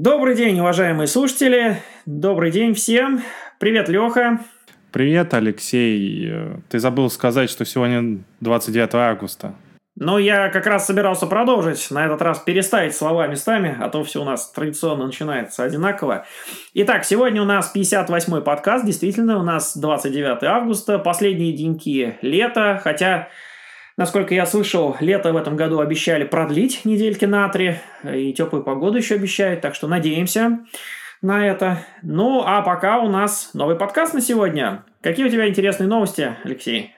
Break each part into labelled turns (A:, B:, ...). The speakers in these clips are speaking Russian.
A: Добрый день, уважаемые слушатели. Добрый день всем. Привет, Леха.
B: Привет, Алексей. Ты забыл сказать, что сегодня 29 августа.
A: Ну, я как раз собирался продолжить, на этот раз переставить слова местами, а то все у нас традиционно начинается одинаково. Итак, сегодня у нас 58-й подкаст, действительно, у нас 29 августа, последние деньки лета, хотя, насколько я слышал, лето в этом году обещали продлить недельки на три, и теплую погоду еще обещают, так что надеемся на это. Ну, а пока у нас новый подкаст на сегодня. Какие у тебя интересные новости, Алексей?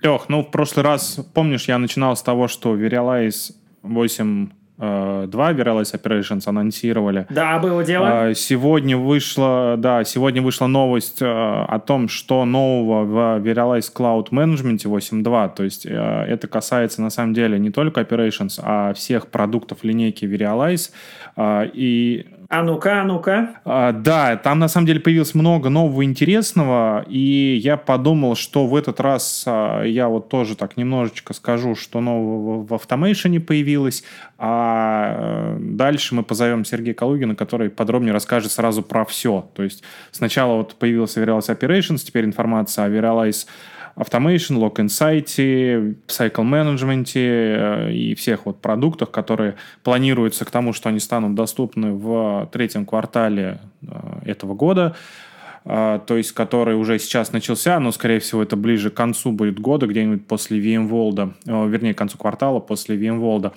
B: Лех, ну в прошлый раз, помнишь, я начинал с того, что Verialize 8 2 Verialize Operations анонсировали.
A: Да, было дело.
B: А, сегодня вышла, да, сегодня вышла новость э, о том, что нового в Verialize Cloud Management 8.2. То есть э, это касается на самом деле не только Operations, а всех продуктов линейки Verialize. А, и
A: а ну-ка, а ну-ка.
B: А, да, там на самом деле появилось много нового интересного, и я подумал, что в этот раз а, я вот тоже так немножечко скажу, что нового в автомейшене появилось, а э, дальше мы позовем Сергея Калугина, который подробнее расскажет сразу про все. То есть сначала вот появился Verialize Operations, теперь информация о Verialize Automation, Lock Insight, Cycle Management э, и всех вот продуктах, которые планируются к тому, что они станут доступны в третьем квартале э, этого года э, то есть который уже сейчас начался, но, скорее всего, это ближе к концу будет года, где-нибудь после VMworld, вернее, к концу квартала после VMworld.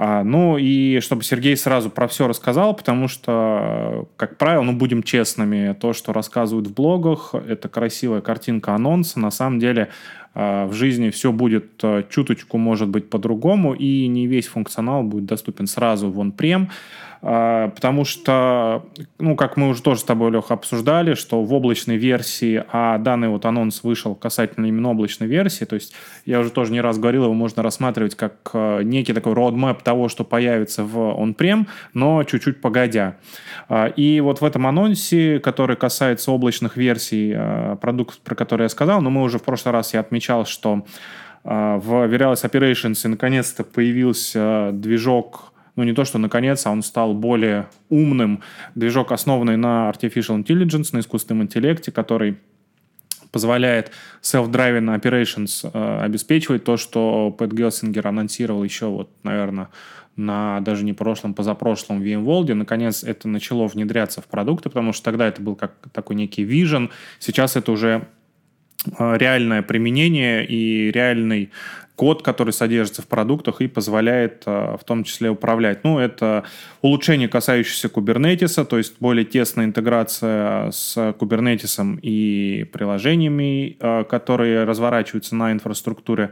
B: А, ну и чтобы Сергей сразу про все рассказал, потому что, как правило, ну будем честными, то, что рассказывают в блогах, это красивая картинка анонса. На самом деле а, в жизни все будет а, чуточку, может быть, по-другому, и не весь функционал будет доступен сразу в он-прем. А, потому что, ну, как мы уже тоже с тобой, Леха, обсуждали, что в облачной версии, а данный вот анонс вышел касательно именно облачной версии, то есть я уже тоже не раз говорил, его можно рассматривать как а, некий такой roadmap того, что появится в on-prem, но чуть-чуть погодя. А, и вот в этом анонсе, который касается облачных версий продуктов, про которые я сказал, но мы уже в прошлый раз я отмечал, что в Verilis Operations наконец-то появился движок ну не то, что наконец, а он стал более умным. Движок, основанный на Artificial Intelligence, на искусственном интеллекте, который позволяет self-driving operations э, обеспечивать то, что Пэт Гелсингер анонсировал еще вот, наверное, на даже не прошлом, позапрошлом VMworld. Наконец это начало внедряться в продукты, потому что тогда это был как такой некий vision. Сейчас это уже э, реальное применение и реальный код, который содержится в продуктах и позволяет а, в том числе управлять. Ну, это улучшение, касающееся кубернетиса, то есть более тесная интеграция с кубернетисом и приложениями, а, которые разворачиваются на инфраструктуре.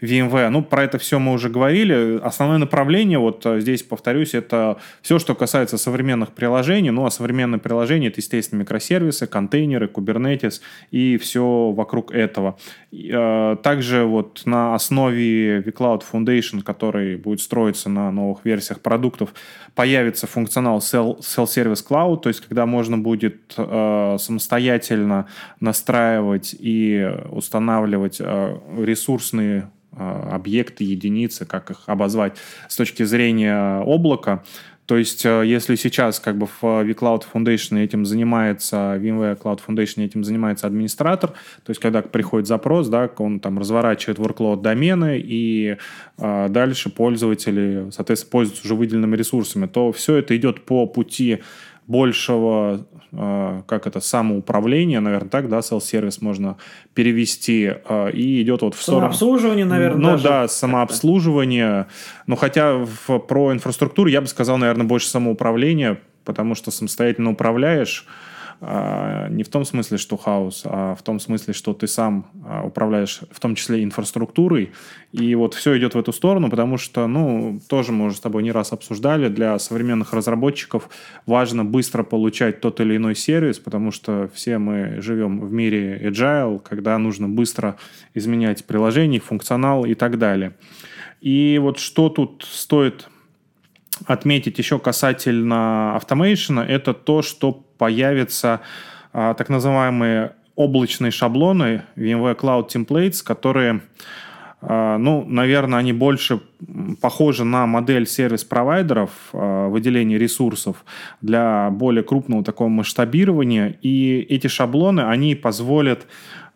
B: VMware. Ну, про это все мы уже говорили. Основное направление, вот э, здесь повторюсь, это все, что касается современных приложений. Ну, а современные приложения — это, естественно, микросервисы, контейнеры, Kubernetes и все вокруг этого. Э, также вот на основе vCloud Foundation, который будет строиться на новых версиях продуктов, появится функционал Self-Service Cloud, то есть когда можно будет э, самостоятельно настраивать и устанавливать ресурсные объекты, единицы, как их обозвать с точки зрения облака. То есть, э, если сейчас как бы в vCloud Foundation этим занимается, VMware Cloud Foundation этим занимается администратор, то есть, когда приходит запрос, да, он там разворачивает workload домены, и э, дальше пользователи, соответственно, пользуются уже выделенными ресурсами, то все это идет по пути большего, э, как это, самоуправления, наверное, так, да, селл-сервис можно перевести, э, и идет вот в
A: сторону... Самообслуживание, наверное,
B: Ну даже. да, самообслуживание. Но хотя в, про инфраструктуру я бы сказал, наверное, больше самоуправления, потому что самостоятельно управляешь, а, не в том смысле, что хаос, а в том смысле, что ты сам а, управляешь в том числе инфраструктурой, и вот все идет в эту сторону, потому что, ну, тоже мы уже с тобой не раз обсуждали, для современных разработчиков важно быстро получать тот или иной сервис, потому что все мы живем в мире agile, когда нужно быстро изменять приложение, функционал и так далее. И вот что тут стоит отметить еще касательно автомейшена, это то, что появятся а, так называемые облачные шаблоны VMware Cloud Templates, которые А, ну, наверное, они больше похожи на модель сервис-провайдеров а, выделения ресурсов для более крупного такого масштабирования. И эти шаблоны, они позволят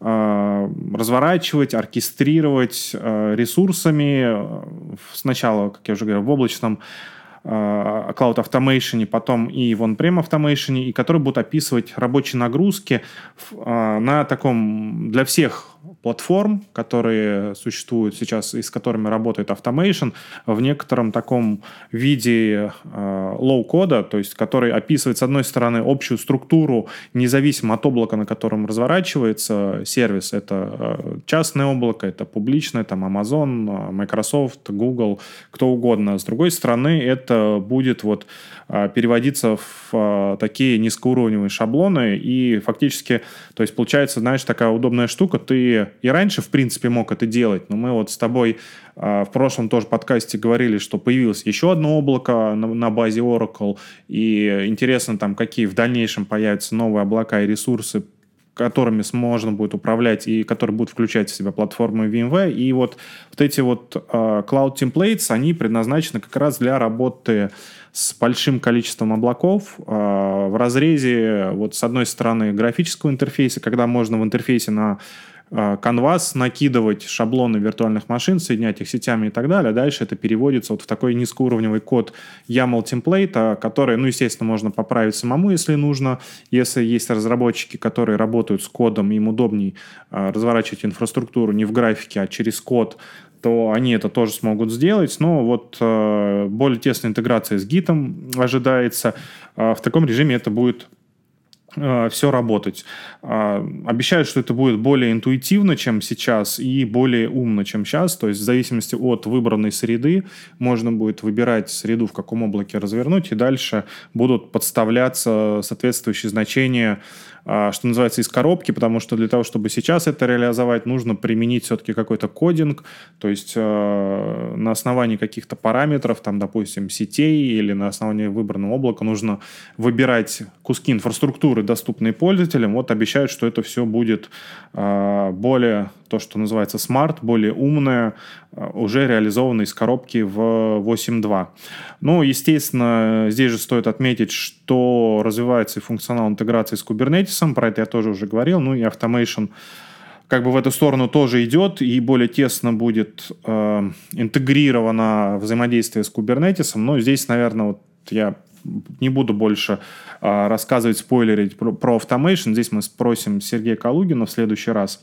B: разворачивать, оркестрировать ресурсами сначала, как я уже говорил, в облачном Cloud Automation, потом и в On-Prem Automation, и которые будут описывать рабочие нагрузки на таком для всех платформ, которые существуют сейчас и с которыми работает Automation, в некотором таком виде э, low-code а, то есть который описывает, с одной стороны, общую структуру, независимо от облака, на котором разворачивается сервис. Это э, частное облако, это публичное, там Amazon, Microsoft, Google, кто угодно. С другой стороны, это будет вот э, переводиться в э, такие низкоуровневые шаблоны, и фактически, то есть получается, знаешь, такая удобная штука, ты и раньше, в принципе, мог это делать, но мы вот с тобой э, в прошлом тоже подкасте говорили, что появилось еще одно облако на, на базе Oracle, и интересно там, какие в дальнейшем появятся новые облака и ресурсы, которыми можно будет управлять и которые будут включать в себя платформы VMware. И вот, вот эти вот э, Cloud Templates, они предназначены как раз для работы с большим количеством облаков э, в разрезе, вот с одной стороны, графического интерфейса, когда можно в интерфейсе на Canvas, накидывать шаблоны виртуальных машин, соединять их сетями и так далее. А дальше это переводится вот в такой низкоуровневый код YAML темплейта, который, ну, естественно, можно поправить самому, если нужно. Если есть разработчики, которые работают с кодом, им удобней а, разворачивать инфраструктуру не в графике, а через код, то они это тоже смогут сделать. Но вот э, более тесная интеграция с гитом ожидается. Э, в таком режиме это будет Э, все работать. А, обещают, что это будет более интуитивно, чем сейчас, и более умно, чем сейчас. То есть в зависимости от выбранной среды можно будет выбирать среду, в каком облаке развернуть, и дальше будут подставляться соответствующие значения что называется, из коробки, потому что для того, чтобы сейчас это реализовать, нужно применить все-таки какой-то кодинг, то есть э, на основании каких-то параметров, там, допустим, сетей или на основании выбранного облака нужно выбирать куски инфраструктуры, доступные пользователям. Вот обещают, что это все будет э, более то, что называется smart, более умное, э, уже реализовано из коробки в 8.2. Ну, естественно, здесь же стоит отметить, что развивается и функционал интеграции с Kubernetes, про это я тоже уже говорил, ну и Automation как бы в эту сторону тоже идет и более тесно будет э, интегрировано взаимодействие с Kubernetes. Но здесь, наверное, вот я не буду больше э, рассказывать, спойлерить про, про Automation. Здесь мы спросим Сергея Калугина в следующий раз.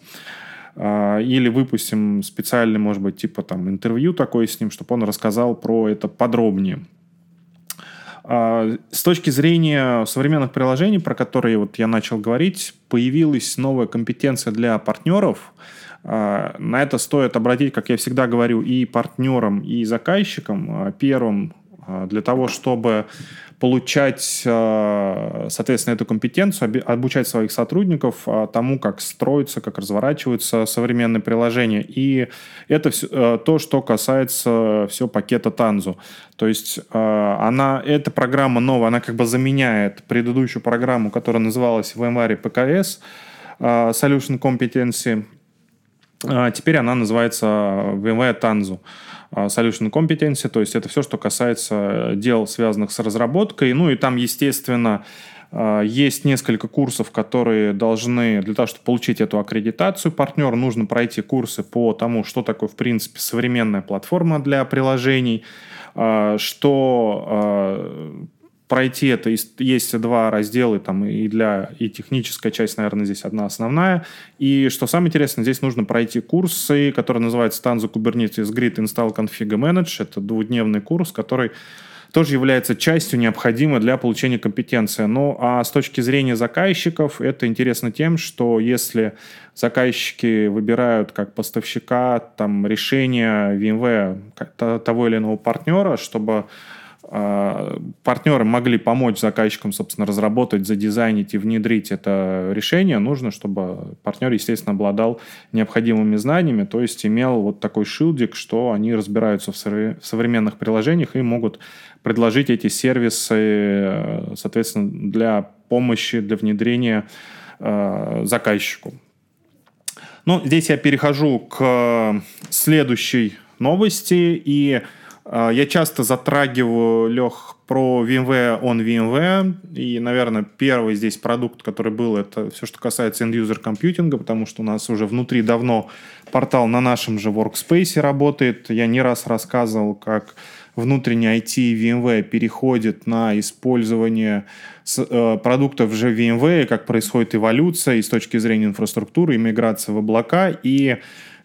B: Или выпустим специальный, может быть, типа там интервью такое с ним, чтобы он рассказал про это подробнее. А, с точки зрения современных приложений, про которые вот я начал говорить, появилась новая компетенция для партнеров. А, на это стоит обратить, как я всегда говорю, и партнерам, и заказчикам. Первым для того, чтобы получать, э, соответственно, эту компетенцию, обучать своих сотрудников э, тому, как строятся, как разворачиваются современные приложения. И это все, то, что касается всего пакета Tanzu. То есть она, эта программа новая, она как бы заменяет предыдущую программу, которая называлась VMware PKS, Solution Competency. Теперь она называется VMware Tanzu. А, solution Competency, то есть это все, что касается дел, связанных с разработкой. Ну и там, естественно, а, есть несколько курсов, которые должны, для того, чтобы получить эту аккредитацию партнер, нужно пройти курсы по тому, что такое, в принципе, современная платформа для приложений, а, что пройти это. Есть два раздела, там и для и техническая часть, наверное, здесь одна основная. И что самое интересное, здесь нужно пройти курсы, которые называются Tanzu Kubernetes Grid Install Config Manage. Это двухдневный курс, который тоже является частью необходимой для получения компетенции. Ну, а с точки зрения заказчиков, это интересно тем, что если заказчики выбирают как поставщика там, решения VMware того или иного партнера, чтобы партнеры могли помочь заказчикам, собственно, разработать, задизайнить и внедрить это решение, нужно, чтобы партнер, естественно, обладал необходимыми знаниями, то есть имел вот такой шилдик, что они разбираются в современных приложениях и могут предложить эти сервисы, соответственно, для помощи, для внедрения а, заказчику. Ну, здесь я перехожу к следующей новости, и э, я часто затрагиваю, Лех, про VMware on VMware, и, наверное, первый здесь продукт, который был, это все, что касается end-user компьютинга, потому что у нас уже внутри давно портал на нашем же Workspace работает. Я не раз рассказывал, как внутренний IT VMware переходит на использование э, продуктов же VMware, как происходит эволюция и с точки зрения инфраструктуры, иммиграция в облака. И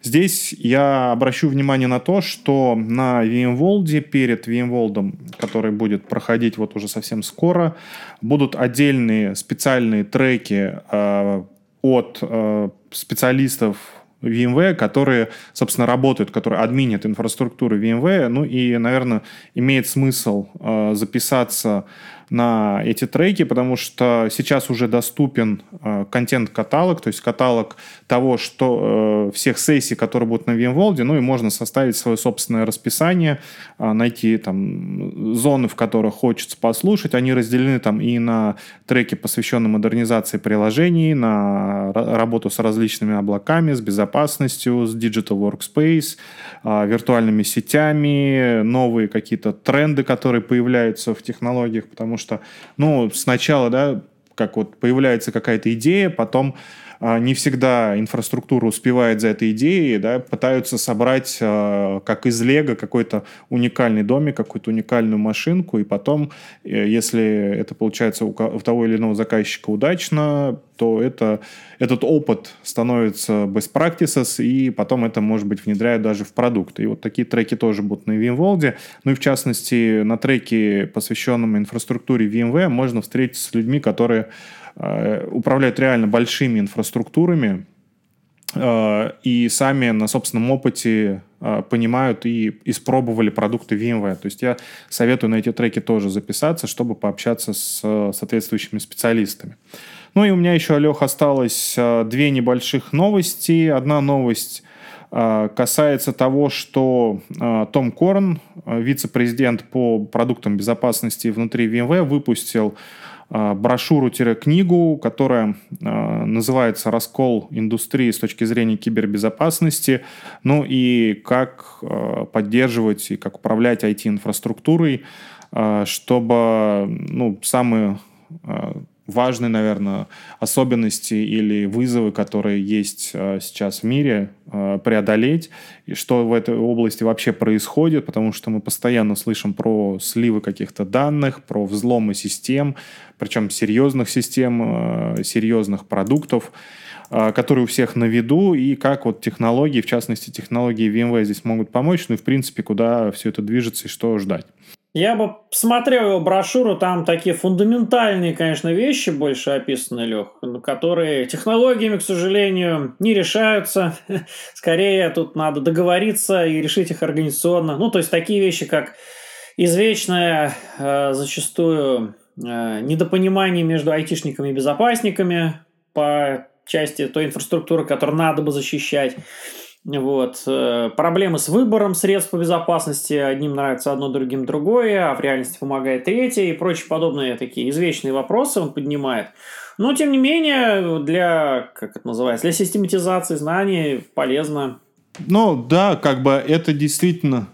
B: здесь я обращу внимание на то, что на VMworld, перед VMworld, который будет проходить вот уже совсем скоро, будут отдельные специальные треки э, от э, специалистов VMware, которые, собственно, работают, которые админят инфраструктуру VMware. Ну и, наверное, имеет смысл э, записаться на эти треки, потому что сейчас уже доступен э, контент-каталог, то есть каталог того, что э, всех сессий, которые будут на VMworld, ну и можно составить свое собственное расписание, э, найти там зоны, в которых хочется послушать. Они разделены там и на треки, посвященные модернизации приложений, на работу с различными облаками, с безопасностью, с Digital Workspace, э, виртуальными сетями, новые какие-то тренды, которые появляются в технологиях, потому потому что, ну, сначала, да, как вот появляется какая-то идея, потом не всегда инфраструктура успевает за этой идеей, да, пытаются собрать а, как из Лего какой-то уникальный домик, какую-то уникальную машинку, и потом, э, если это получается у того или иного заказчика удачно, то это, этот опыт становится best practices, и потом это, может быть, внедряют даже в продукт. И вот такие треки тоже будут на VMworld. Ну и, в частности, на треке, посвященном инфраструктуре VMware, можно встретиться с людьми, которые управляют реально большими инфраструктурами э, и сами на собственном опыте э, понимают и испробовали продукты VMware. То есть я советую на эти треки тоже записаться, чтобы пообщаться с соответствующими специалистами. Ну и у меня еще, Алех, осталось две небольших новости. Одна новость касается того, что Том Корн, вице-президент по продуктам безопасности внутри VMware, выпустил брошюру-книгу, которая а, называется «Раскол индустрии с точки зрения кибербезопасности», ну и как а, поддерживать и как управлять IT-инфраструктурой, чтобы ну, самые важные, наверное, особенности или вызовы, которые есть э, сейчас в мире, э, преодолеть, и что в этой области вообще происходит, потому что мы постоянно слышим про сливы каких-то данных, про взломы систем, причем серьезных систем, э, серьезных продуктов которые у всех на виду, и как вот технологии, в частности, технологии VMware здесь могут помочь, ну и, в принципе, куда все это движется и что ждать.
A: Я бы посмотрел его брошюру, там такие фундаментальные, конечно, вещи больше описаны, Лех, которые технологиями, к сожалению, не решаются. Скорее, тут надо договориться и решить их организационно. Ну, то есть такие вещи, как извечное э, зачастую э, недопонимание между айтишниками и безопасниками по части той инфраструктуры, которую надо бы защищать. Вот. Э, проблемы с выбором средств по безопасности. Одним нравится одно, другим другое, а в реальности помогает третье и прочие подобные такие извечные вопросы он поднимает. Но, тем не менее, для, как это называется, для систематизации знаний полезно.
B: Ну, да, как бы это действительно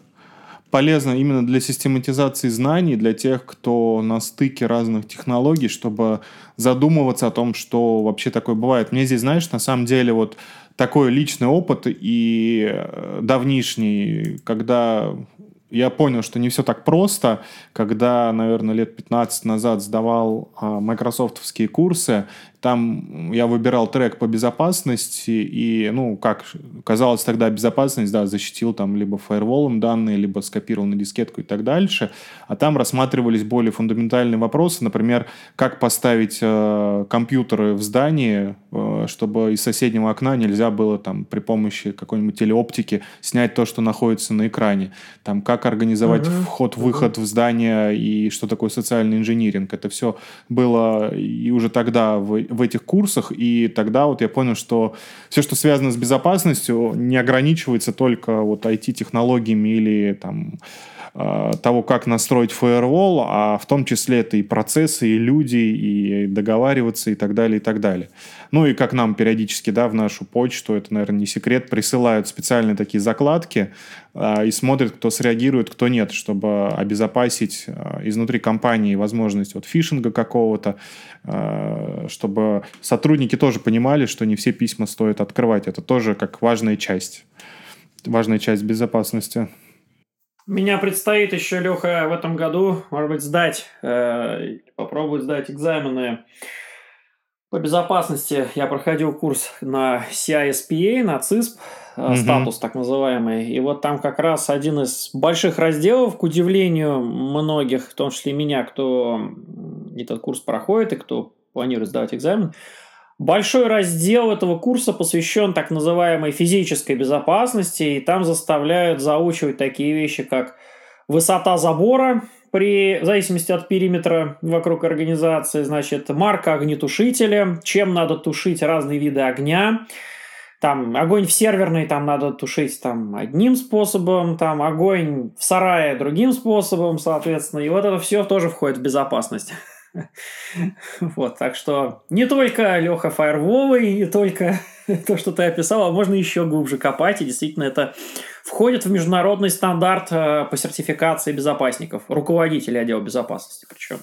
B: полезно именно для систематизации знаний, для тех, кто на стыке разных технологий, чтобы задумываться о том, что вообще такое бывает. Мне здесь, знаешь, на самом деле вот такой личный опыт и э, давнишний, когда я понял, что не все так просто, когда, наверное, лет 15 назад сдавал а, майкрософтовские курсы, там я выбирал трек по безопасности, и, ну, как казалось тогда безопасность, да, защитил там либо фаерволом данные, либо скопировал на дискетку и так дальше. А там рассматривались более фундаментальные вопросы, например, как поставить э, компьютеры в здании, э, чтобы из соседнего окна нельзя было там при помощи какой-нибудь телеоптики снять то, что находится на экране. Там, как организовать uh-huh. вход-выход uh-huh. в здание и что такое социальный инжиниринг. Это все было и уже тогда в в этих курсах, и тогда вот я понял, что все, что связано с безопасностью, не ограничивается только вот IT-технологиями или там того, как настроить firewall, а в том числе это и процессы, и люди, и договариваться, и так далее, и так далее. Ну и как нам периодически, да, в нашу почту, это, наверное, не секрет, присылают специальные такие закладки э, и смотрят, кто среагирует, кто нет, чтобы обезопасить э, изнутри компании возможность вот фишинга какого-то, э, чтобы сотрудники тоже понимали, что не все письма стоит открывать. Это тоже как важная часть, важная часть безопасности.
A: Меня предстоит еще, Леха, в этом году, может быть, сдать, э, попробовать сдать экзамены по безопасности я проходил курс на CISPA, на CISP, угу. статус так называемый. И вот там как раз один из больших разделов, к удивлению многих, в том числе и меня, кто этот курс проходит и кто планирует сдавать экзамен, Большой раздел этого курса посвящен так называемой физической безопасности, и там заставляют заучивать такие вещи, как высота забора, при в зависимости от периметра вокруг организации, значит, марка огнетушителя, чем надо тушить разные виды огня, там огонь в серверной там надо тушить там одним способом, там огонь в сарае другим способом, соответственно, и вот это все тоже входит в безопасность. Вот, так что не только Леха Фаерволы, не только то, что ты описал, а можно еще глубже копать, и действительно это входит в международный стандарт э, по сертификации безопасников, руководителей отдела безопасности причем.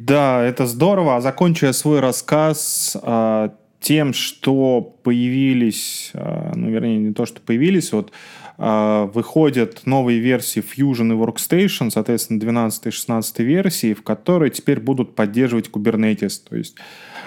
B: Да, это здорово. А закончу свой рассказ а, тем, что появились, а, ну, вернее, не то, что появились, вот выходят новые версии Fusion и Workstation, соответственно, 12 и 16 версии, в которые теперь будут поддерживать Kubernetes. То есть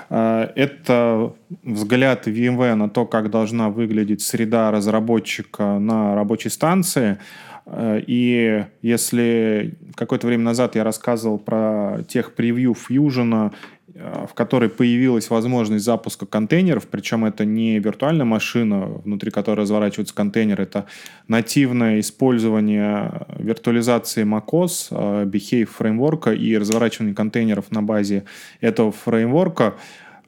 B: а, это взгляд VMware на то, как должна выглядеть среда разработчика на рабочей станции. А, и если какое-то время назад я рассказывал про тех превью Fusion, а, в которой появилась возможность запуска контейнеров, причем это не виртуальная машина, внутри которой разворачиваются контейнеры, это нативное использование виртуализации macOS, Behave фреймворка и разворачивание контейнеров на базе этого фреймворка –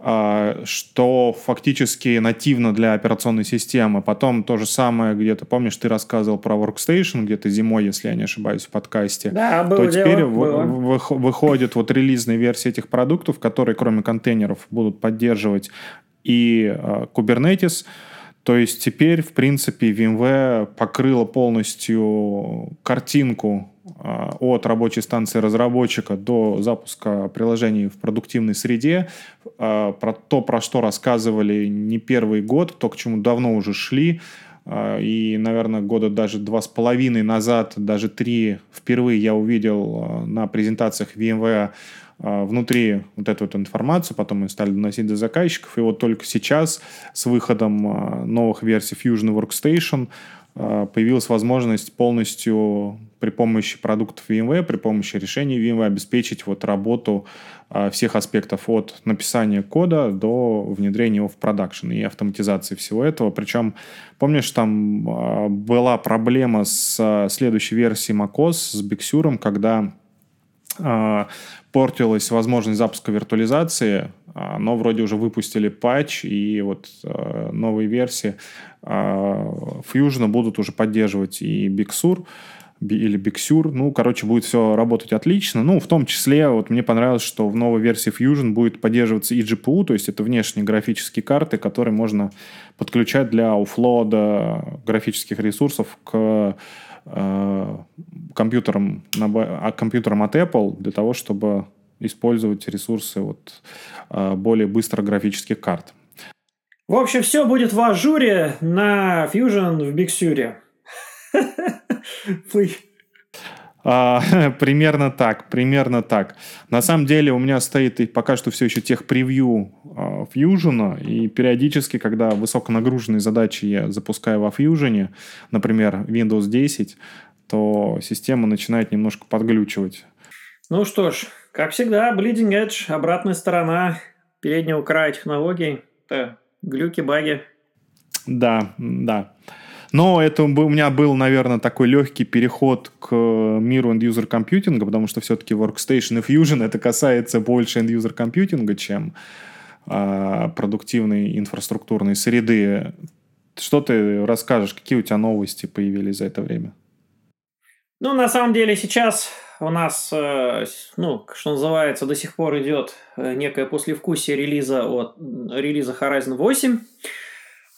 B: что фактически нативно для операционной системы. Потом то же самое, где-то, помнишь, ты рассказывал про Workstation где-то зимой, если я не ошибаюсь, в подкасте.
A: Да, было
B: то теперь дело, было. выходит вот релизная версия этих продуктов, которые кроме контейнеров будут поддерживать и uh, Kubernetes. То есть теперь, в принципе, VMware покрыла полностью картинку а, от рабочей станции разработчика до запуска приложений в продуктивной среде, а, про то, про что рассказывали не первый год, то, к чему давно уже шли, а, и, наверное, года даже два с половиной назад, даже три, впервые я увидел на презентациях VMware внутри вот эту вот информацию, потом мы стали доносить до заказчиков, и вот только сейчас с выходом новых версий Fusion Workstation появилась возможность полностью при помощи продуктов VMware, при помощи решений VMware обеспечить вот работу а, всех аспектов от написания кода до внедрения его в продакшн и автоматизации всего этого. Причем, помнишь, там а, была проблема с следующей версией macOS, с Sur, когда портилась возможность запуска виртуализации, но вроде уже выпустили патч, и вот новые версии Fusion будут уже поддерживать и Big Sur или Big Sur. Ну, короче, будет все работать отлично. Ну, в том числе, вот мне понравилось, что в новой версии Fusion будет поддерживаться и GPU, то есть это внешние графические карты, которые можно подключать для уфлода графических ресурсов к э, компьютерам, на, а, компьютерам от Apple для того, чтобы использовать ресурсы вот, э, более быстро графических карт.
A: В общем, все будет в ажуре на Fusion в Big Sur.
B: А, примерно так, примерно так. На самом деле у меня стоит и пока что все еще тех превью а, Fusion, и периодически, когда высоконагруженные задачи я запускаю во Fusion, например, Windows 10, то система начинает немножко подглючивать.
A: Ну что ж, как всегда, Bleeding Edge, обратная сторона переднего края технологий, это глюки, баги.
B: Да, да. Но это у меня был, наверное, такой легкий переход к миру end-user компьютинга, потому что все-таки Workstation и Fusion это касается больше end-user компьютинга, чем а, продуктивной инфраструктурной среды. Что ты расскажешь, какие у тебя новости появились за это время?
A: Ну, на самом деле, сейчас у нас, э, ну, что называется, до сих пор идет э, некое послевкусие релиза от релиза Horizon 8.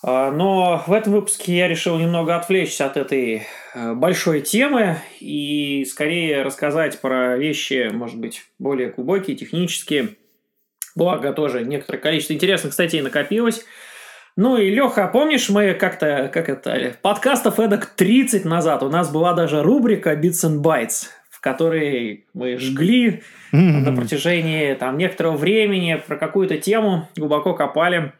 A: А, но в этом выпуске я решил немного отвлечься от этой э, большой темы и скорее рассказать про вещи, может быть, более глубокие, технические. Благо тоже некоторое количество интересных статей накопилось. Ну и, Леха, помнишь, мы как-то, как это, подкастов эдак 30 назад у нас была даже рубрика Bits and Bytes, в которой мы жгли mm-hmm. на протяжении там некоторого времени про какую-то тему, глубоко копали.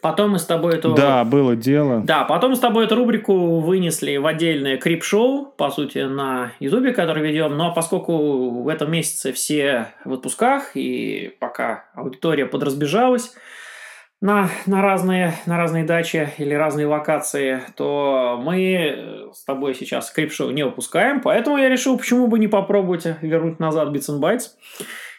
A: Потом мы с тобой эту...
B: Да, было дело.
A: Да, потом с тобой эту рубрику вынесли в отдельное крип-шоу, по сути, на Ютубе, который ведем. Но поскольку в этом месяце все в отпусках, и пока аудитория подразбежалась, на, на, разные, на разные дачи или разные локации, то мы с тобой сейчас крипшоу не выпускаем, поэтому я решил, почему бы не попробовать вернуть назад Bits and Bytes,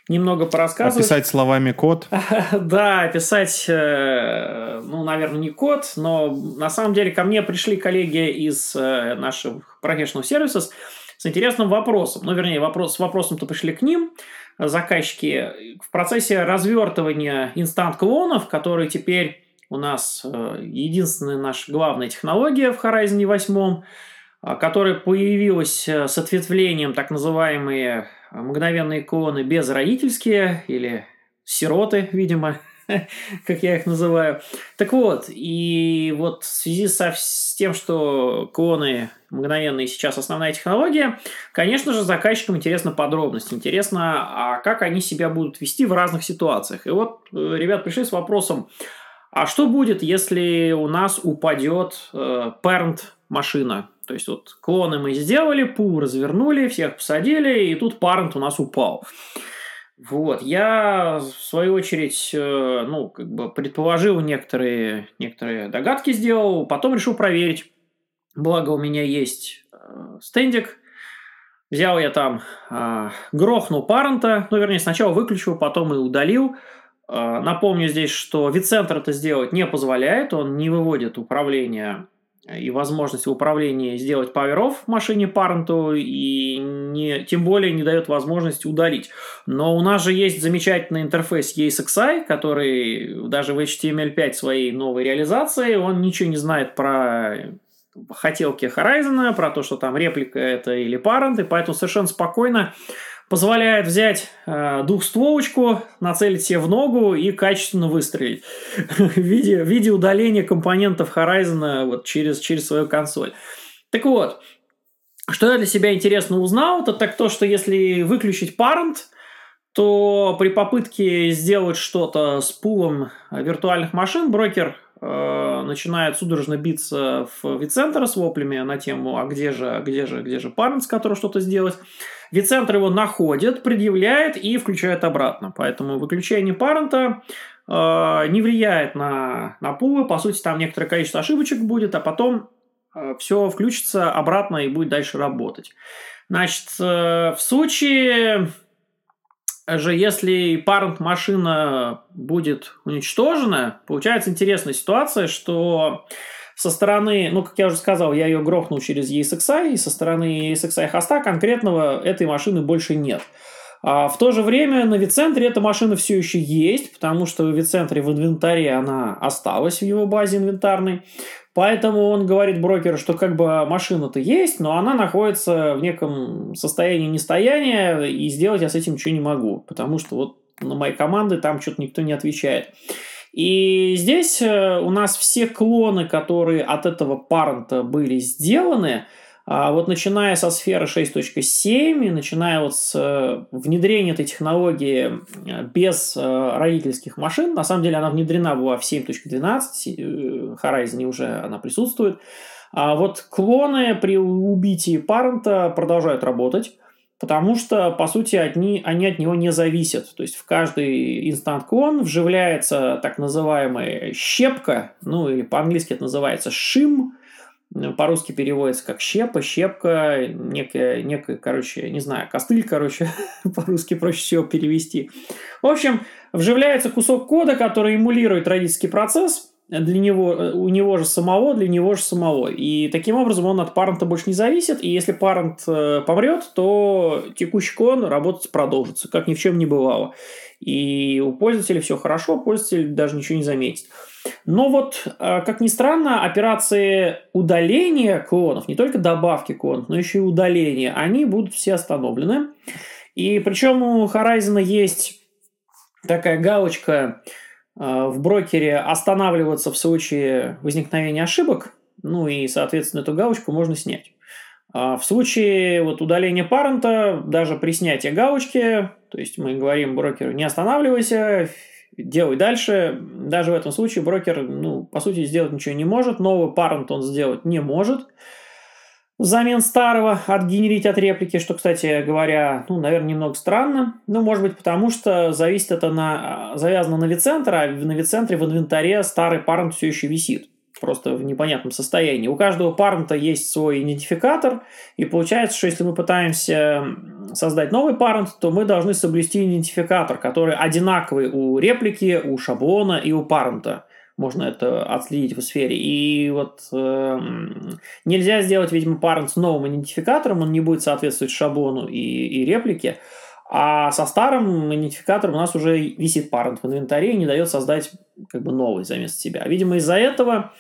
A: немного порассказывать.
B: Описать словами код?
A: да, описать, э, ну, наверное, не код, но на самом деле ко мне пришли коллеги из э, наших Professional Services с интересным вопросом. Ну, вернее, вопрос, с вопросом-то пришли к ним – заказчики в процессе развертывания инстант-клонов, которые теперь у нас э, единственная наша главная технология в Horizon 8, а, которая появилась э, с ответвлением так называемые мгновенные клоны безродительские или сироты, видимо, как я их называю. Так вот, и вот в связи со, с тем, что клоны мгновенные сейчас основная технология, конечно же, заказчикам интересна подробность. Интересно, а как они себя будут вести в разных ситуациях. И вот э, ребят пришли с вопросом, а что будет, если у нас упадет э, parent машина? То есть вот клоны мы сделали, пул развернули, всех посадили, и тут parent у нас упал. Вот, я, в свою очередь, э, ну, как бы предположил некоторые, некоторые догадки сделал, потом решил проверить. Благо у меня есть э, стендик. Взял я там, э, грохнул парента, ну, вернее, сначала выключил, потом и удалил. Напомню здесь, что Вицентр это сделать не позволяет, он не выводит управление и возможность в управлении сделать power-off машине паренту, и не, тем более не дает возможность удалить. Но у нас же есть замечательный интерфейс ESXi, который даже в HTML5 своей новой реализации, он ничего не знает про хотелки Horizon, про то, что там реплика это или parent, и поэтому совершенно спокойно позволяет взять э, двухстволочку, нацелить себе в ногу и качественно выстрелить в виде, в виде удаления компонентов Horizon вот через, через свою консоль. Так вот, что я для себя интересно узнал, это так то, что если выключить parent, то при попытке сделать что-то с пулом виртуальных машин, брокер э, начинает судорожно биться в вицентр с воплями на тему, а где же, где же, где же parent, с которым что-то сделать. Вицентр его находит, предъявляет и включает обратно. Поэтому выключение парента э, не влияет на, на пулы. По сути, там некоторое количество ошибочек будет, а потом э, все включится обратно и будет дальше работать. Значит, э, в случае же, если parent машина будет уничтожена, получается интересная ситуация, что со стороны, ну, как я уже сказал, я ее грохнул через ESXi, и со стороны ESXi хоста конкретного этой машины больше нет. А в то же время на Вицентре эта машина все еще есть, потому что в Вицентре в инвентаре она осталась в его базе инвентарной. Поэтому он говорит брокеру, что как бы машина-то есть, но она находится в неком состоянии нестояния, и сделать я с этим ничего не могу, потому что вот на моей команды там что-то никто не отвечает. И здесь э, у нас все клоны, которые от этого парента были сделаны, а вот начиная со сферы 6.7 и начиная вот с э, внедрения этой технологии э, без родительских машин, на самом деле она внедрена была в 7.12, в Horizon уже она присутствует, а вот клоны при убитии парента продолжают работать. Потому что, по сути, одни, они от него не зависят. То есть в каждый инстант клон вживляется так называемая щепка, ну или по-английски это называется шим, по-русски переводится как щепа, щепка, некая, некая, короче, не знаю, костыль, короче, по-русски проще всего перевести. В общем, вживляется кусок кода, который эмулирует родительский процесс, для него, у него же самого, для него же самого. И таким образом он от парента больше не зависит. И если парент э, помрет, то текущий клон работать продолжится, как ни в чем не бывало. И у пользователя все хорошо, пользователь даже ничего не заметит. Но вот, э, как ни странно, операции удаления клонов, не только добавки клонов, но еще и удаления, они будут все остановлены. И причем у Horizon есть такая галочка э, в брокере останавливаться в случае возникновения ошибок. Ну и, соответственно, эту галочку можно снять. А в случае вот удаления парента, даже при снятии галочки, то есть мы говорим брокеру не останавливайся, делай дальше. Даже в этом случае брокер, ну, по сути, сделать ничего не может. Новый парент он сделать не может. Взамен старого отгенерить от реплики, что, кстати говоря, ну, наверное, немного странно. Ну, может быть, потому что зависит это на... завязано на вицентр, а на вицентре в инвентаре старый парент все еще висит просто в непонятном состоянии. У каждого парента есть свой идентификатор, и получается, что если мы пытаемся создать новый парент, то мы должны соблюсти идентификатор, который одинаковый у реплики, у шаблона и у парента. Можно это отследить в сфере. И вот э, нельзя сделать, видимо, парент с новым идентификатором, он не будет соответствовать шаблону и, и реплике. А со старым идентификатором у нас уже висит парент в инвентаре и не дает создать как бы новый за место себя. Видимо, из-за этого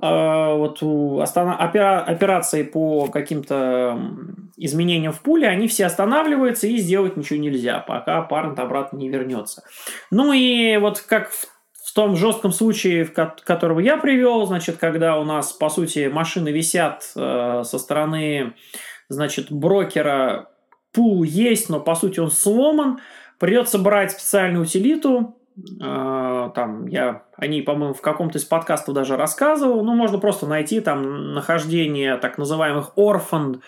A: э, вот опера, операции по каким-то изменениям в пуле, они все останавливаются и сделать ничего нельзя, пока парент обратно не вернется. Ну и вот как в в том жестком случае, которого я привел, значит, когда у нас, по сути, машины висят э, со стороны, значит, брокера пул есть, но по сути он сломан. Придется брать специальную утилиту. Э, там я о ней, по-моему, в каком-то из подкастов даже рассказывал. Ну, можно просто найти там нахождение так называемых orphan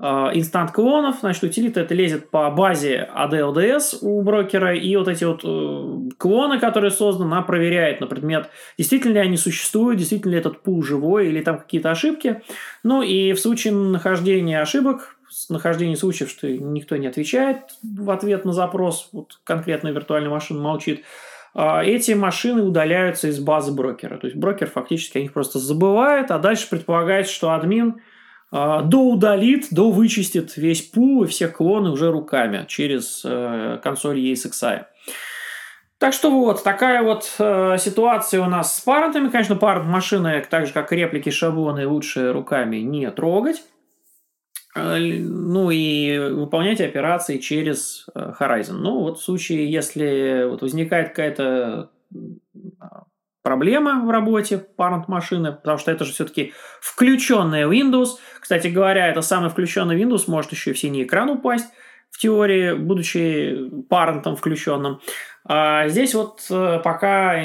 A: э, инстант клонов, значит, утилита это лезет по базе ADLDS у брокера, и вот эти вот э, клоны, которые созданы, она проверяет на предмет, действительно ли они существуют, действительно ли этот пул живой, или там какие-то ошибки. Ну и в случае нахождения ошибок нахождении случаев, что никто не отвечает в ответ на запрос, вот конкретная виртуальная машина молчит, а, эти машины удаляются из базы брокера. То есть брокер фактически о них просто забывает, а дальше предполагается, что админ а, доудалит, довычистит весь пул и все клоны уже руками через э, консоль ESXi. Так что вот, такая вот э, ситуация у нас с парентами. Конечно, парент машины, так же как реплики, шаблоны, лучше руками не трогать. Э, ну и выполнять операции через э, Horizon. Ну вот в случае, если вот возникает какая-то а, проблема в работе parent машины, потому что это же все-таки включенная Windows. Кстати говоря, это самый включенный Windows может еще и в синий экран упасть в теории, будучи парентом включенным. А здесь вот э, пока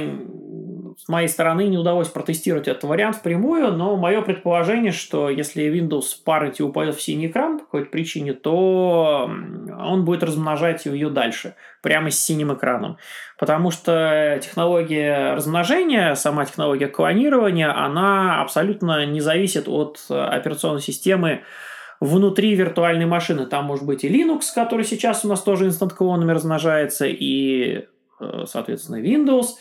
A: с моей стороны не удалось протестировать этот вариант впрямую, но мое предположение, что если Windows парити упадет в синий экран по какой-то причине, то он будет размножать ее дальше, прямо с синим экраном. Потому что технология размножения, сама технология клонирования, она абсолютно не зависит от операционной системы внутри виртуальной машины. Там может быть и Linux, который сейчас у нас тоже инстант-клонами размножается, и, э, соответственно, Windows –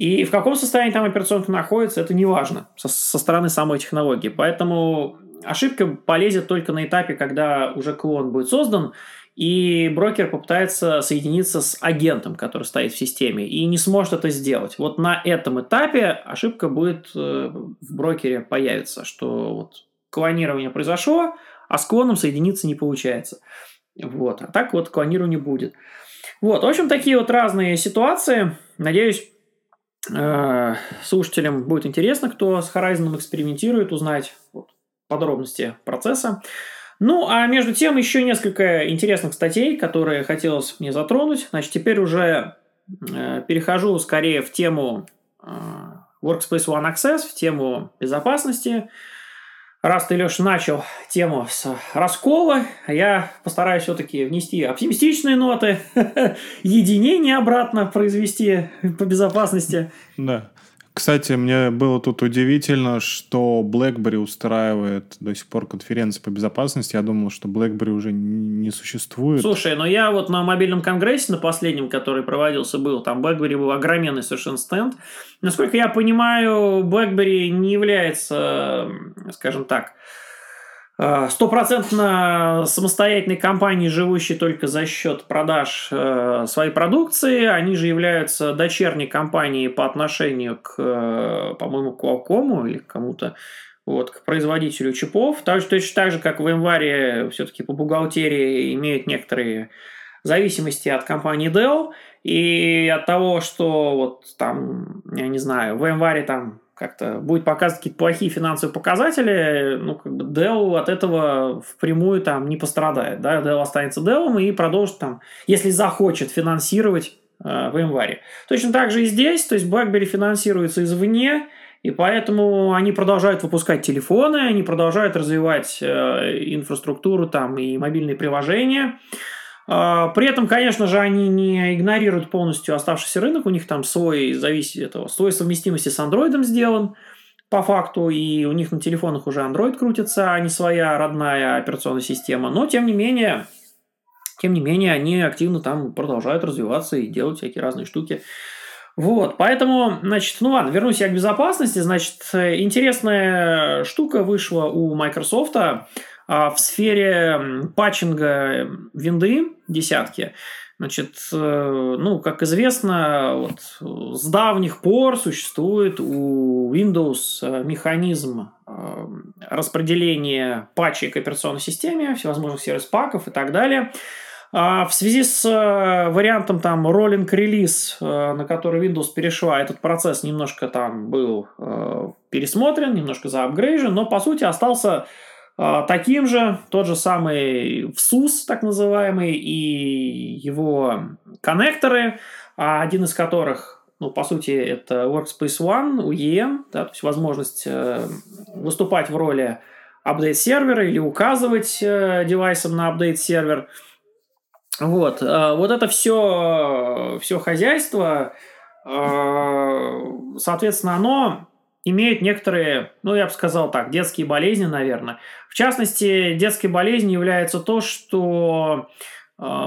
A: и в каком состоянии там операционка находится, это не важно со, со стороны самой технологии. Поэтому ошибка полезет только на этапе, когда уже клон будет создан, и брокер попытается соединиться с агентом, который стоит в системе, и не сможет это сделать. Вот на этом этапе ошибка будет э, в брокере появиться, что вот клонирование произошло, а с клоном соединиться не получается. Вот. А так вот клонирование будет. Вот, в общем, такие вот разные ситуации. Надеюсь, слушателям будет интересно, кто с Horizon экспериментирует, узнать подробности процесса. Ну, а между тем еще несколько интересных статей, которые хотелось мне затронуть. Значит, теперь уже э, перехожу скорее в тему э, Workspace ONE Access, в тему безопасности. Раз ты, Леша, начал тему с раскола, я постараюсь все-таки внести оптимистичные ноты, единение обратно произвести по безопасности.
B: Да. Кстати, мне было тут удивительно, что BlackBerry устраивает до сих пор конференции по безопасности. Я думал, что BlackBerry уже не существует.
A: Слушай, но я вот на мобильном конгрессе, на последнем, который проводился, был, там BlackBerry был огроменный совершенно стенд. Насколько я понимаю, BlackBerry не является, скажем так, стопроцентно самостоятельной компании, живущей только за счет продаж э, своей продукции. Они же являются дочерней компанией по отношению к, э, по-моему, Qualcomm или к кому-то, вот, к производителю чипов. Так, точно так же, как в январе все-таки по бухгалтерии имеют некоторые зависимости от компании Dell и от того, что вот там, я не знаю, в январе там как-то будет показывать какие-то плохие финансовые показатели, ну, как бы Dell от этого впрямую там не пострадает, да, Dell останется Dell и продолжит там, если захочет финансировать э, в январе. Точно так же и здесь, то есть BlackBerry финансируется извне, и поэтому они продолжают выпускать телефоны, они продолжают развивать э, инфраструктуру там и мобильные приложения, при этом, конечно же, они не игнорируют полностью оставшийся рынок, у них там свой, зависит этого, свой совместимости с Android сделан по факту, и у них на телефонах уже Android крутится, а не своя родная операционная система. Но, тем не менее, тем не менее, они активно там продолжают развиваться и делать всякие разные штуки. Вот, поэтому, значит, ну ладно, вернусь я к безопасности. Значит, интересная штука вышла у Microsoft. А в сфере патчинга винды десятки, значит, э, ну, как известно, вот, с давних пор существует у Windows э, механизм э, распределения патчей к операционной системе, всевозможных сервис-паков и так далее. А в связи с вариантом там rolling release, на который Windows перешла, этот процесс немножко там был пересмотрен, немножко заапгрейжен, но по сути остался таким же тот же самый ВСУС, так называемый, и его коннекторы, а один из которых, ну, по сути, это Workspace ONE, UEM, да, то есть возможность э, выступать в роли update-сервера или указывать э, девайсам на update-сервер. Вот, э, вот это все, все хозяйство, соответственно, оно имеют некоторые, ну, я бы сказал так, детские болезни, наверное. В частности, детской болезнью является то, что э,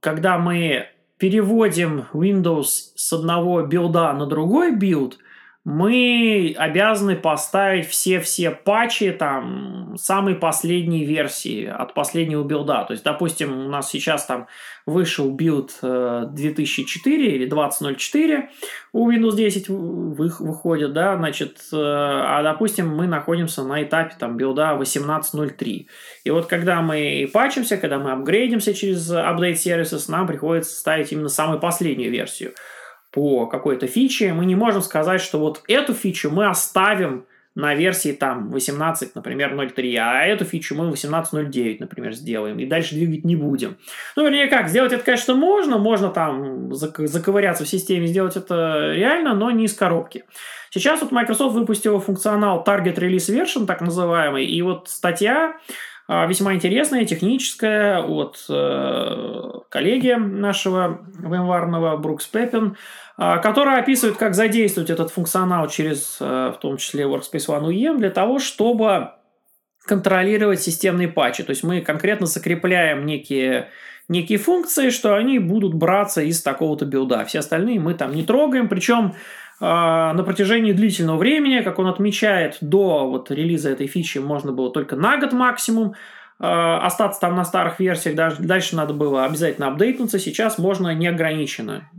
A: когда мы переводим Windows с одного билда на другой билд – мы обязаны поставить все-все патчи там самой последней версии от последнего билда. То есть, допустим, у нас сейчас там вышел билд 2004 э, или 2004 у Windows 10 выходит, да, значит, э, а допустим, мы находимся на этапе там билда 18.03. И вот когда мы патчимся, когда мы апгрейдимся через Update Services, нам приходится ставить именно самую последнюю версию по какой-то фиче, мы не можем сказать, что вот эту фичу мы оставим на версии там 18, например, 0.3, а эту фичу мы 18.09, например, сделаем, и дальше двигать не будем. Ну, вернее, как, сделать это, конечно, можно, можно там заковыряться в системе, сделать это реально, но не из коробки. Сейчас вот Microsoft выпустила функционал Target Release Version, так называемый, и вот статья весьма интересная, техническая, от э, коллеги нашего VMware, Брукс Пеппин, а, которая описывает, как задействовать этот функционал через, э, в том числе, Workspace ONE UEM для того, чтобы контролировать системные патчи. То есть мы конкретно закрепляем некие некие функции, что они будут браться из такого-то билда. Все остальные мы там не трогаем. Причем а, на протяжении длительного времени, как он отмечает, до вот релиза этой фичи можно было только на год максимум а, остаться там на старых версиях, даже дальше надо было обязательно апдейтнуться, сейчас можно неограниченно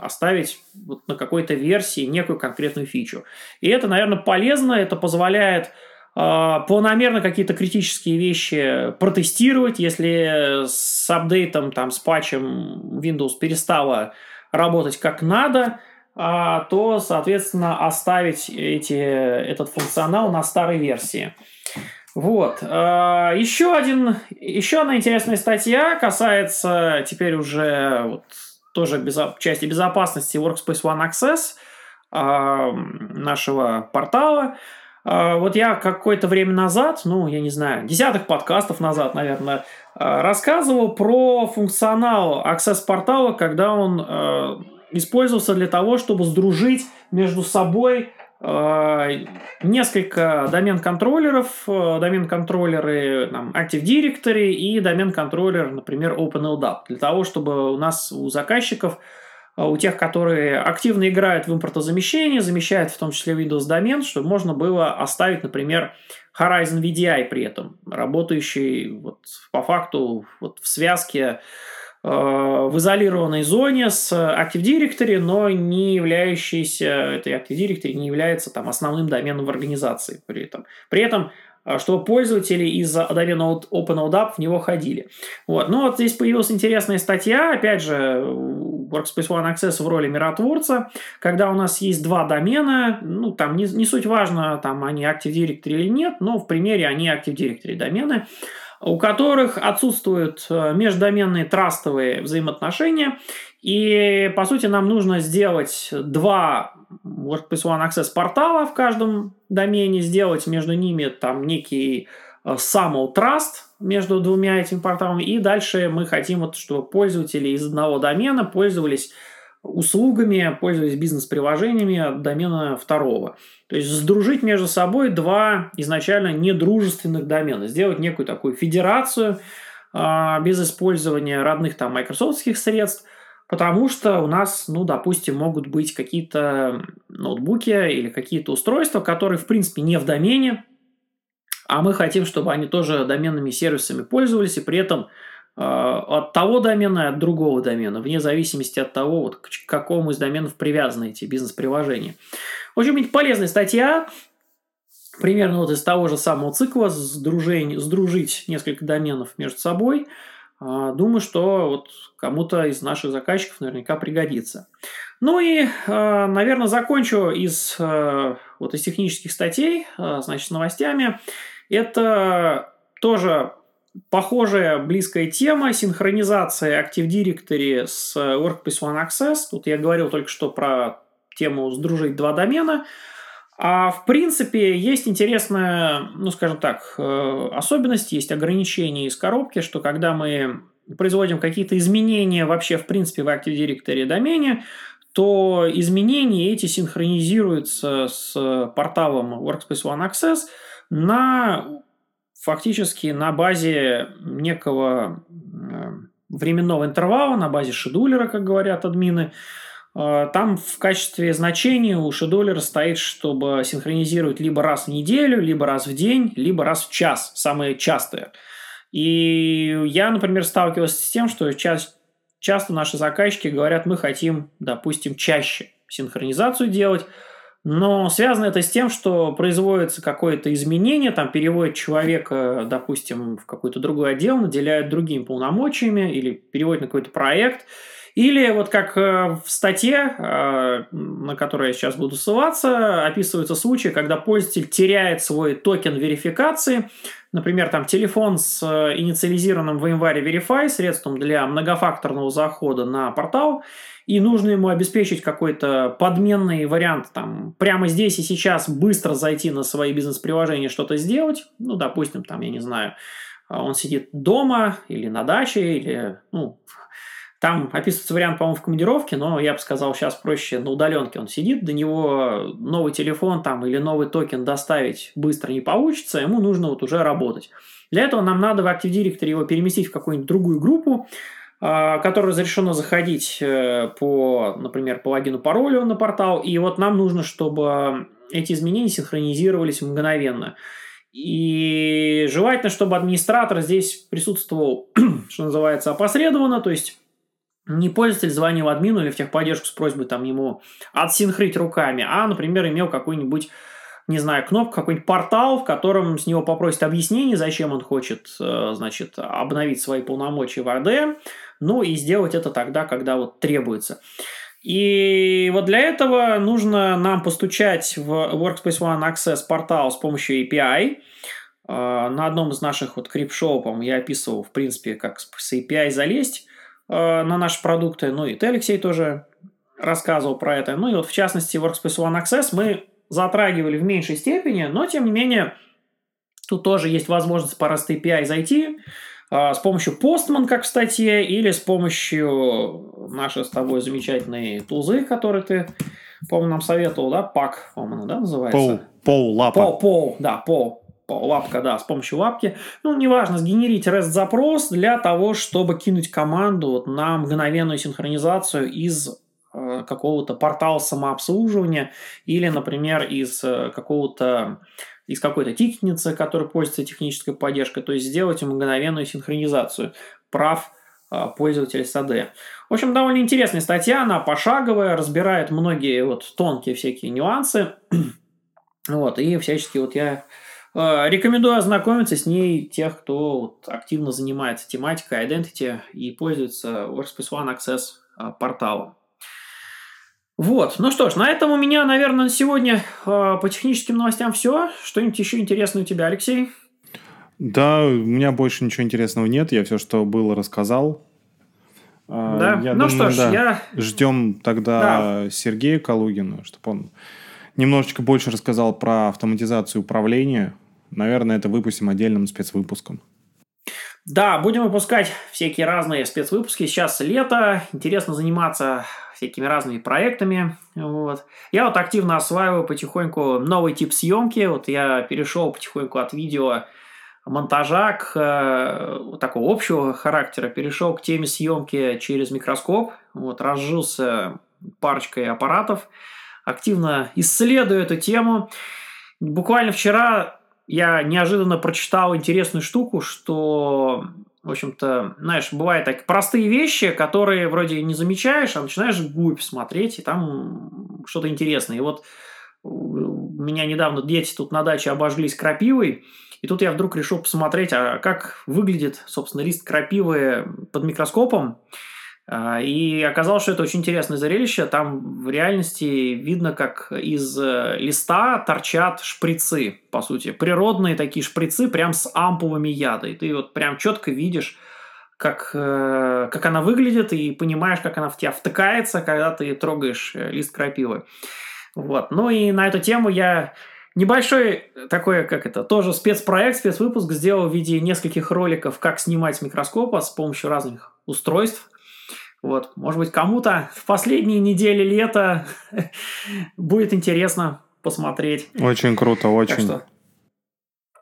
A: оставить вот на какой-то версии некую конкретную фичу. И это, наверное, полезно, это позволяет а, планомерно какие-то критические вещи протестировать, если с апдейтом, там, с патчем Windows перестала работать как надо – а, то, соответственно, оставить эти, этот функционал на старой версии. Вот. А, еще, один, еще одна интересная статья касается теперь уже вот, тоже безо, части безопасности Workspace ONE Access а, нашего портала. Вот я какое-то время назад, ну, я не знаю, десятых подкастов назад, наверное, рассказывал про функционал Access портала, когда он использовался для того, чтобы сдружить между собой э, несколько домен-контроллеров, э, домен-контроллеры там, Active Directory и домен-контроллер, например, OpenLDAP, для того, чтобы у нас, у заказчиков, э, у тех, которые активно играют в импортозамещение, замещают в том числе Windows домен, чтобы можно было оставить, например, Horizon VDI при этом, работающий вот по факту вот в связке в изолированной зоне с Active Directory, но не являющийся, этой Active Directory не является там основным доменом в организации при этом. При этом э, чтобы пользователи из домена OpenODAP в него ходили. Вот. Ну вот здесь появилась интересная статья, опять же, Workspace ONE Access в роли миротворца, когда у нас есть два домена, ну, там не, не суть важно, там они Active Directory или нет, но в примере они Active Directory домены, у которых отсутствуют э, междоменные трастовые взаимоотношения, и, по сути, нам нужно сделать два Workspace ONE Access портала в каждом домене, сделать между ними там некий э, Trust, между двумя этими порталами. И дальше мы хотим, вот, чтобы пользователи из одного домена пользовались услугами, пользовались бизнес-приложениями домена второго. То есть сдружить между собой два изначально недружественных домена, сделать некую такую федерацию э, без использования родных там майкрософтских средств, потому что у нас, ну, допустим, могут быть какие-то ноутбуки или какие-то устройства, которые, в принципе, не в домене, а мы хотим, чтобы они тоже доменными сервисами пользовались, и при этом от того домена и от другого домена, вне зависимости от того, вот, к какому из доменов привязаны эти бизнес-приложения. Очень полезная статья, примерно вот из того же самого цикла, сдружень, сдружить несколько доменов между собой. Э, думаю, что вот кому-то из наших заказчиков наверняка пригодится. Ну и, э, наверное, закончу из, вот из технических статей, значит, с новостями. Это тоже похожая, близкая тема, синхронизация Active Directory с Workspace ONE Access. Тут я говорил только что про тему «сдружить два домена». А в принципе есть интересная, ну скажем так, э, особенность, есть ограничение из коробки, что когда мы производим какие-то изменения вообще в принципе в Active Directory домене, то изменения эти синхронизируются с порталом Workspace ONE Access – на фактически на базе некого э, временного интервала, на базе шедулера, как говорят админы. Э, там в качестве значения у шедулера стоит, чтобы синхронизировать либо раз в неделю, либо раз в день, либо раз в час, самые частые. И я, например, сталкивался с тем, что часто, часто наши заказчики говорят, мы хотим, допустим, чаще синхронизацию делать, но связано это с тем, что производится какое-то изменение, там переводят человека, допустим, в какой-то другой отдел, наделяют другими полномочиями или переводят на какой-то проект. Или вот как э, в статье, э, на которой я сейчас буду ссылаться, описываются случаи, когда пользователь теряет свой токен верификации, например, там телефон с э, инициализированным в январе Verify, средством для многофакторного захода на портал, и нужно ему обеспечить какой-то подменный вариант, там, прямо здесь и сейчас быстро зайти на свои бизнес-приложения, что-то сделать, ну, допустим, там, я не знаю, он сидит дома или на даче, или, ну, там описывается вариант, по-моему, в командировке, но я бы сказал, сейчас проще на удаленке он сидит, до него новый телефон там или новый токен доставить быстро не получится, ему нужно вот уже работать. Для этого нам надо в Active Directory его переместить в какую-нибудь другую группу, а, которой разрешено заходить э, по, например, по логину паролю на портал. И вот нам нужно, чтобы эти изменения синхронизировались мгновенно. И желательно, чтобы администратор здесь присутствовал, что называется, опосредованно, то есть не пользователь звонил админу или в техподдержку с просьбой там ему отсинхрить руками, а, например, имел какой-нибудь не знаю, кнопку, какой-нибудь портал, в котором с него попросят объяснение, зачем он хочет, э, значит, обновить свои полномочия в RDM, ну и сделать это тогда, когда вот требуется. И вот для этого нужно нам постучать в Workspace ONE Access портал с помощью API. Э, на одном из наших вот крип-шоу, по-моему, я описывал, в принципе, как с API залезть на наши продукты. Ну и ты, Алексей, тоже рассказывал про это. Ну и вот в частности Workspace ONE Access мы затрагивали в меньшей степени, но тем не менее тут тоже есть возможность по REST API зайти, с помощью Postman, как в статье, или с помощью нашей с тобой замечательной тузы, которые ты, по-моему, нам советовал, да, пак, по-моему, да, называется?
B: Пол, пол лапа.
A: Пол, пол, да, пол, лапка, да, с помощью лапки. Ну, неважно, сгенерить REST-запрос для того, чтобы кинуть команду вот на мгновенную синхронизацию из э, какого-то портала самообслуживания или, например, из э, какого-то из какой-то тикетницы, который пользуется технической поддержкой, то есть сделать мгновенную синхронизацию прав э, пользователя САД. В общем, довольно интересная статья, она пошаговая, разбирает многие вот тонкие всякие нюансы. вот, и всячески вот я рекомендую ознакомиться с ней тех, кто вот активно занимается тематикой Identity и пользуется Workspace ONE Access э, порталом. Вот, ну что ж, на этом у меня, наверное, на сегодня э, по техническим новостям все. Что-нибудь еще интересное у тебя, Алексей?
B: Да, у меня больше ничего интересного нет. Я все, что было, рассказал.
A: Да, я ну думаю, что ж, да. я...
B: Ждем тогда да. Сергея Калугина, чтобы он немножечко больше рассказал про автоматизацию управления Наверное, это выпустим отдельным спецвыпуском.
A: Да, будем выпускать всякие разные спецвыпуски. Сейчас лето, интересно заниматься всякими разными проектами. Вот. Я вот активно осваиваю потихоньку новый тип съемки. Вот я перешел потихоньку от видео монтажа к э, такого общего характера, перешел к теме съемки через микроскоп. Вот, разжился парочкой аппаратов, активно исследую эту тему. Буквально вчера я неожиданно прочитал интересную штуку, что, в общем-то, знаешь, бывают так простые вещи, которые вроде не замечаешь, а начинаешь глубь смотреть, и там что-то интересное. И вот у меня недавно дети тут на даче обожглись крапивой, и тут я вдруг решил посмотреть, а как выглядит, собственно, лист крапивы под микроскопом. А, и оказалось, что это очень интересное зрелище. Там в реальности видно, как из э, листа торчат шприцы, по сути. Природные такие шприцы, прям с ампулами яда. И ты вот прям четко видишь, как, э, как она выглядит, и понимаешь, как она в тебя втыкается, когда ты трогаешь э, лист крапивы. Вот. Ну и на эту тему я небольшой такой, как это, тоже спецпроект, спецвыпуск сделал в виде нескольких роликов, как снимать с микроскопа с помощью разных устройств. Вот, может быть, кому-то в последние недели лета будет интересно посмотреть.
B: Очень круто, очень. что,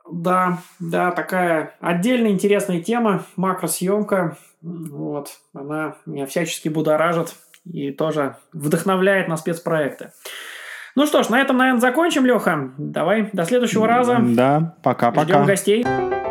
A: да, да, такая отдельная интересная тема, макросъемка. Вот, она меня всячески будоражит и тоже вдохновляет на спецпроекты. Ну что ж, на этом, наверное, закончим, Леха. Давай, до следующего раза.
B: Да, пока-пока.
A: Ждем гостей.